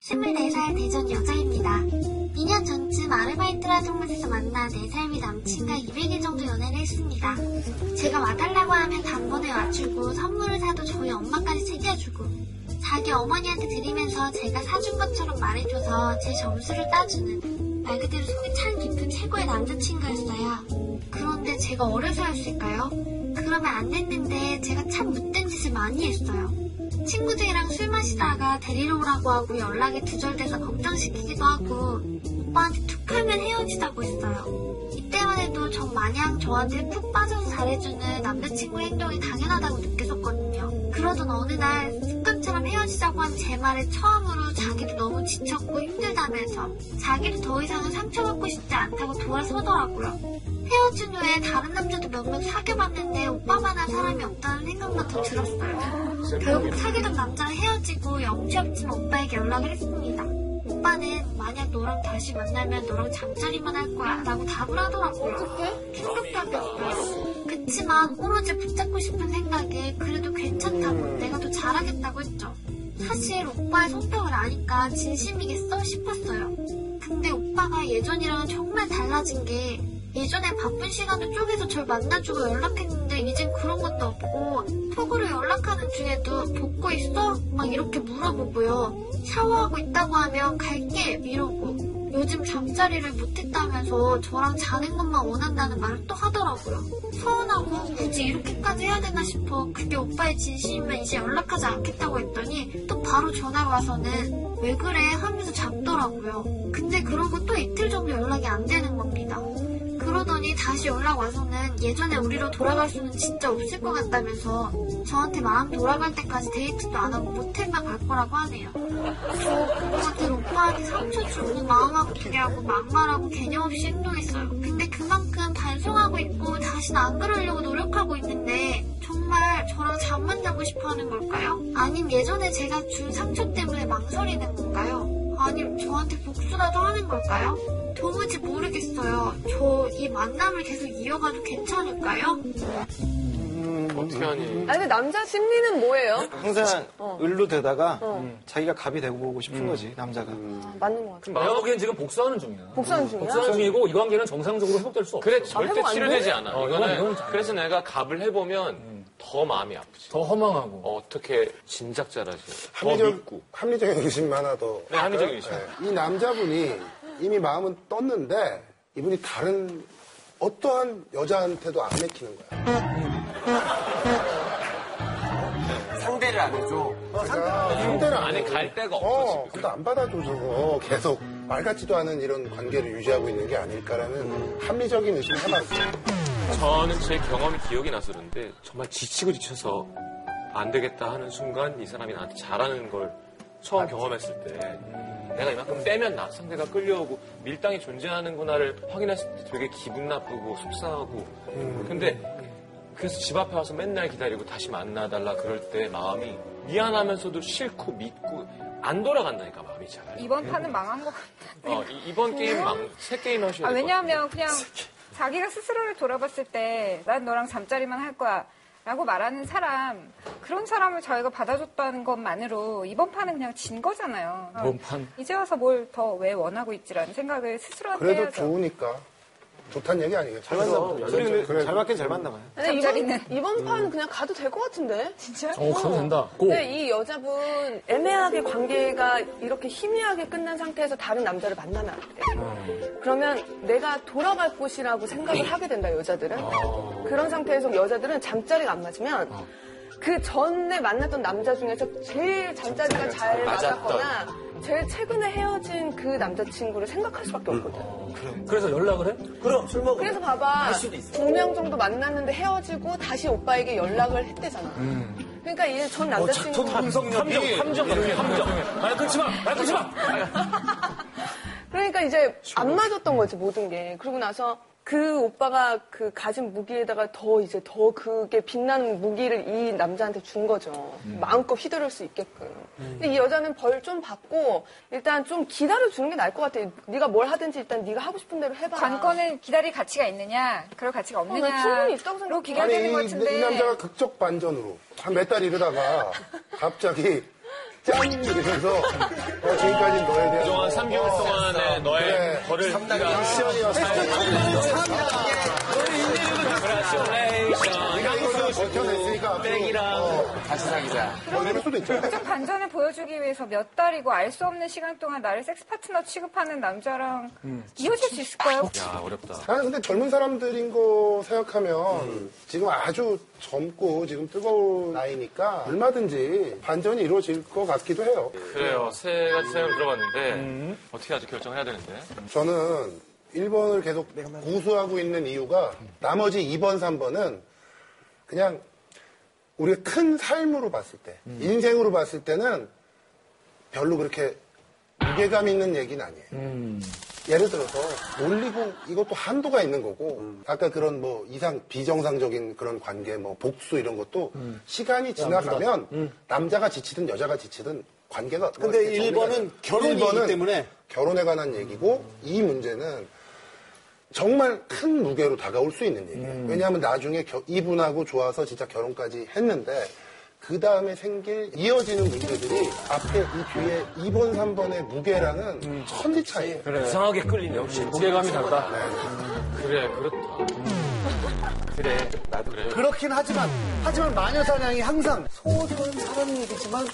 24살 대전 여자입니다. 2년 전쯤 아르바이트를 하던 곳에서 만나 내 삶의 남친과 200일 정도 연애를 했습니다. 제가 와달라고 하면 단번에 와주고 선물을 사도 저희 엄마까지 챙겨주고 자기 어머니한테 드리면서 제가 사준 것처럼 말해줘서 제 점수를 따주는 말 그대로 속이 참 깊은 최고의 남자친구였어요. 그런데 제가 어려서였을까요? 그러면 안 됐는데 제가 참 못된 짓을 많이 했어요. 친구들이랑 술 마시다가 데리러 오라고 하고 연락이 두절돼서 걱정시키기도 하고 오빠한테 툭하면 헤어지자고 했어요. 이때만 해도 전 마냥 저한테 푹 빠져서 잘해주는 남자친구 행동이 당연하다고 느꼈었거든요. 그러던 어느 날 습관처럼 헤어지자고 한 제 말에 처음으로 자기도 너무 지쳤고 힘들다면서 자기도 더 이상은 상처받고 싶지 않다고 돌아서더라고요. 헤어진 후에 다른 남자도 몇명 사귀어봤는데 오빠만한 사람이 없다는 생각만 더 들었어요. 결국 사귀던 남자랑 헤어지고 염치 없지만 오빠에게 연락을 했습니다. 오빠는 만약 너랑 다시 만나면 너랑 잠자리만 할 거야 라고 답을 하더라고요. 충격적이었어요. 그치만 오로지 붙잡고 싶은 생각에 그래도 괜찮다고 내가 더 잘하겠다고 했죠. 사실 오빠의 성격을 아니까 진심이겠어 싶었어요. 근데 오빠가 예전이랑은 정말 달라진 게 예전에 바쁜 시간을 쪼개서 절 만나주고 연락했는데 이젠 그런 것도 없고 톡으로 연락하는 중에도 복고 있어? 막 이렇게 물어보고요. 샤워하고 있다고 하면 갈게 이러고 요즘 잠자리를 못했다면서 저랑 자는 것만 원한다는 말을 또 하더라고요. 서운하고 굳이 이렇게까지 해야 되나 싶어 그게 오빠의 진심이면 이제 연락하지 않겠다고 했더니 또 바로 전화가 와서는 왜 그래 하면서 잡더라고요. 근데 그러고 또 이틀 정도 연락이 안 되는 겁니다. 다시 연락 와서는 예전에 우리로 돌아갈 수는 진짜 없을 것 같다면서 저한테 마음 돌아갈 때까지 데이트도 안 하고 모텔만 갈 거라고 하네요. 저 그거들 오빠한테 상처 주고 마음 아프게 하고 막말하고 개념 없이 행동했어요. 근데 그만큼 반성하고 있고 다시는 안 그러려고 노력하고 있는데 정말 저랑 잠 만나고 싶어 하는 걸까요? 아님 예전에 제가 준 상처 때문에 망설이는 건가요? 아님 저한테 복수라도 하는 걸까요? 도무지 모르겠어요. 저 이 만남을 계속 이어가도 괜찮을까요? 어떻게 하니? 아니, 근데 남자 심리는 뭐예요? 항상 어. 을로 되다가 어. 자기가 갑이 되고 보고 싶은 음. 거지 남자가. 아, 맞는 것 같아. 내가 보기엔 지금 복수하는 중이야. 복수하는 중이야? 복수하는 중이고 이 관계는 정상적으로 회복될 수 없어. 그래 절대 회복 안 치료되지 돼? 않아. 어, 이거는 잘- 그래서 내가 갑을 해보면 더 마음이 아프지. 더 허망하고. 어 떻게 진작 잘하지? 더 합리적, 믿고. 합리적인 의심 하나 더. 네, 합리적인 의심. 네. 이 남자분이 이미 마음은 떴는데 이분이 다른 어떠한 여자한테도 안 맥히는 거야. 상대를 안 해줘. 상대를 안 안에 해도. 갈 데가 없어, 어. 그도 안 받아줘서 계속 말 같지도 않은 이런 관계를 유지하고 있는 게 아닐까라는 합리적인 의심을 해봤어요. 저는 제 경험이 기억이 나서 그런데 정말 지치고 지쳐서 안 되겠다 하는 순간 이 사람이 나한테 잘하는 걸 처음 경험했을 때 내가 이만큼 빼면 나 상대가 끌려오고 밀당이 존재하는구나를 확인했을 때 되게 기분 나쁘고 속상하고 근데 그래서 집 앞에 와서 맨날 기다리고 다시 만나달라 그럴 때 마음이 미안하면서도 싫고 믿고 안 돌아간다니까 마음이 잘. 이번 판은 망한 것 같아. 어, 이, 번 게임 망, 새 게임 하셔야 아, 될것 같아요. 왜냐하면 그냥 자기가 스스로를 돌아봤을 때 난 너랑 잠자리만 할 거야. 라고 말하는 사람, 그런 사람을 저희가 받아줬다는 것만으로 이번 판은 그냥 진 거잖아요. 이번 판? 이제 와서 뭘 더 왜 원하고 있지라는 생각을 스스로한테 그래도 해야죠. 좋으니까 좋다는 얘기 아니겠어요? 잘 만나 봐요. 그래, 근데 그래. 잘 맞긴 잘 맞나 봐요. 근데 잠자리는. 이번, 이번 판 그냥 가도 될 것 같은데? 진짜? 어, 가도 된다. 고. 근데 이 여자분 애매하게 관계가 이렇게 희미하게 끝난 상태에서 다른 남자를 만나면 안 돼. 그러면 내가 돌아갈 곳이라고 생각을 하게 된다, 여자들은. 그런 상태에서 여자들은 잠자리가 안 맞으면 그 전에 만났던 남자 중에서 제일 잠자리가 잘 맞았거나 제일 최근에 헤어진 그 남자친구를 생각할 수밖에 없거든. 그래서 연락을 해? 그럼 술 먹으면 그래서 봐봐. 할 수도 있어. 두명 정도 만났는데 헤어지고 다시 오빠에게 연락을 했대잖아. 그러니까 이 전 남자친구. 함정, 함정, 함정. 말 끊지 마! 말 끊지 마! 그러니까 이제 안 맞았던 거지, 모든 게. 그러고 나서 그 오빠가 그 가진 무기에다가 더 이제 더 그게 빛나는 무기를 이 남자한테 준 거죠. 마음껏 휘두를 수 있게끔. 근데 이 여자는 벌 좀 받고 일단 좀 기다려 주는 게 나을 것 같아. 네가 뭘 하든지 일단 네가 하고 싶은 대로 해봐. 관건은 기다릴 가치가 있느냐, 그럴 가치가 어, 나 없느냐. 충분히 있다고 생각해. 귀결되는 것 이, 같은데. 이 남자가 극적 반전으로 한 몇 달 이러다가 갑자기 짠! 이러면서 어, 지금까지 너에 대한 그동안 3개월 동안의 너의 그래. 벌을 네가 미션이었어. Congratulations. 네가 이거를 버텨냈으니까 앞으로 백이랑 다시 사귀자. 버릴 수도 있잖아. 극적 반전을 보여주기 위해서 몇 달이고 알 수 없는 시간 동안 나를 섹스 파트너 취급하는 남자랑 이어질 수 있을까요? 야 어렵다. 아니, 근데 젊은 사람들인 거 생각하면 지금 아주 젊고 지금 뜨거운 나이니까 얼마든지 반전이 이루어질 것 같기도 해요. 그래요. 세 가지 생각을 들어봤는데 어떻게 아직 결정해야 되는데. 저는 1번을 계속 고수하고 있는 이유가 나머지 2번, 3번은 그냥 우리가 큰 삶으로 봤을 때, 인생으로 봤을 때는 별로 그렇게 무게감 있는 얘기는 아니에요. 예를 들어서 놀리고 이것도 한도가 있는 거고 아까 그런 뭐 이상 비정상적인 그런 관계 뭐 복수 이런 것도 시간이 지나가면 남자가 지치든 여자가 지치든 관계가 근데 뭐 이렇게 1번은 정리가 결혼이기 돼요. 1번은 때문에. 결혼에 관한 얘기고 이 문제는 정말 큰 무게로 다가올 수 있는 얘기예요. 왜냐하면 나중에 겨- 이분하고 좋아서 진짜 결혼까지 했는데 그 다음에 생길 이어지는 문제들이 앞에 이 뒤에 2번, 3번의 무게랑은 천지 차이예요. 이상하게 끌리네. 역시 무게감이 다르다. 그래 그렇다. 그래 나도 그래. 그렇긴 하지만 하지만 마녀사냥이 항상 소소한 사람 얘기지만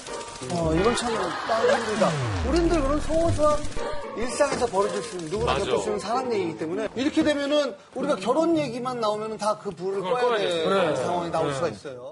어 이건 참 따로 힘들다. 우린들 그런 소소한 일상에서 벌어질 수 있는 누구나 맞아. 겪을 수 있는 사람 얘기이기 때문에 이렇게 되면은 우리가 결혼 얘기만 나오면은 다 그 불을 꺼야 되는 돼. 상황이 나올 수가 있어요.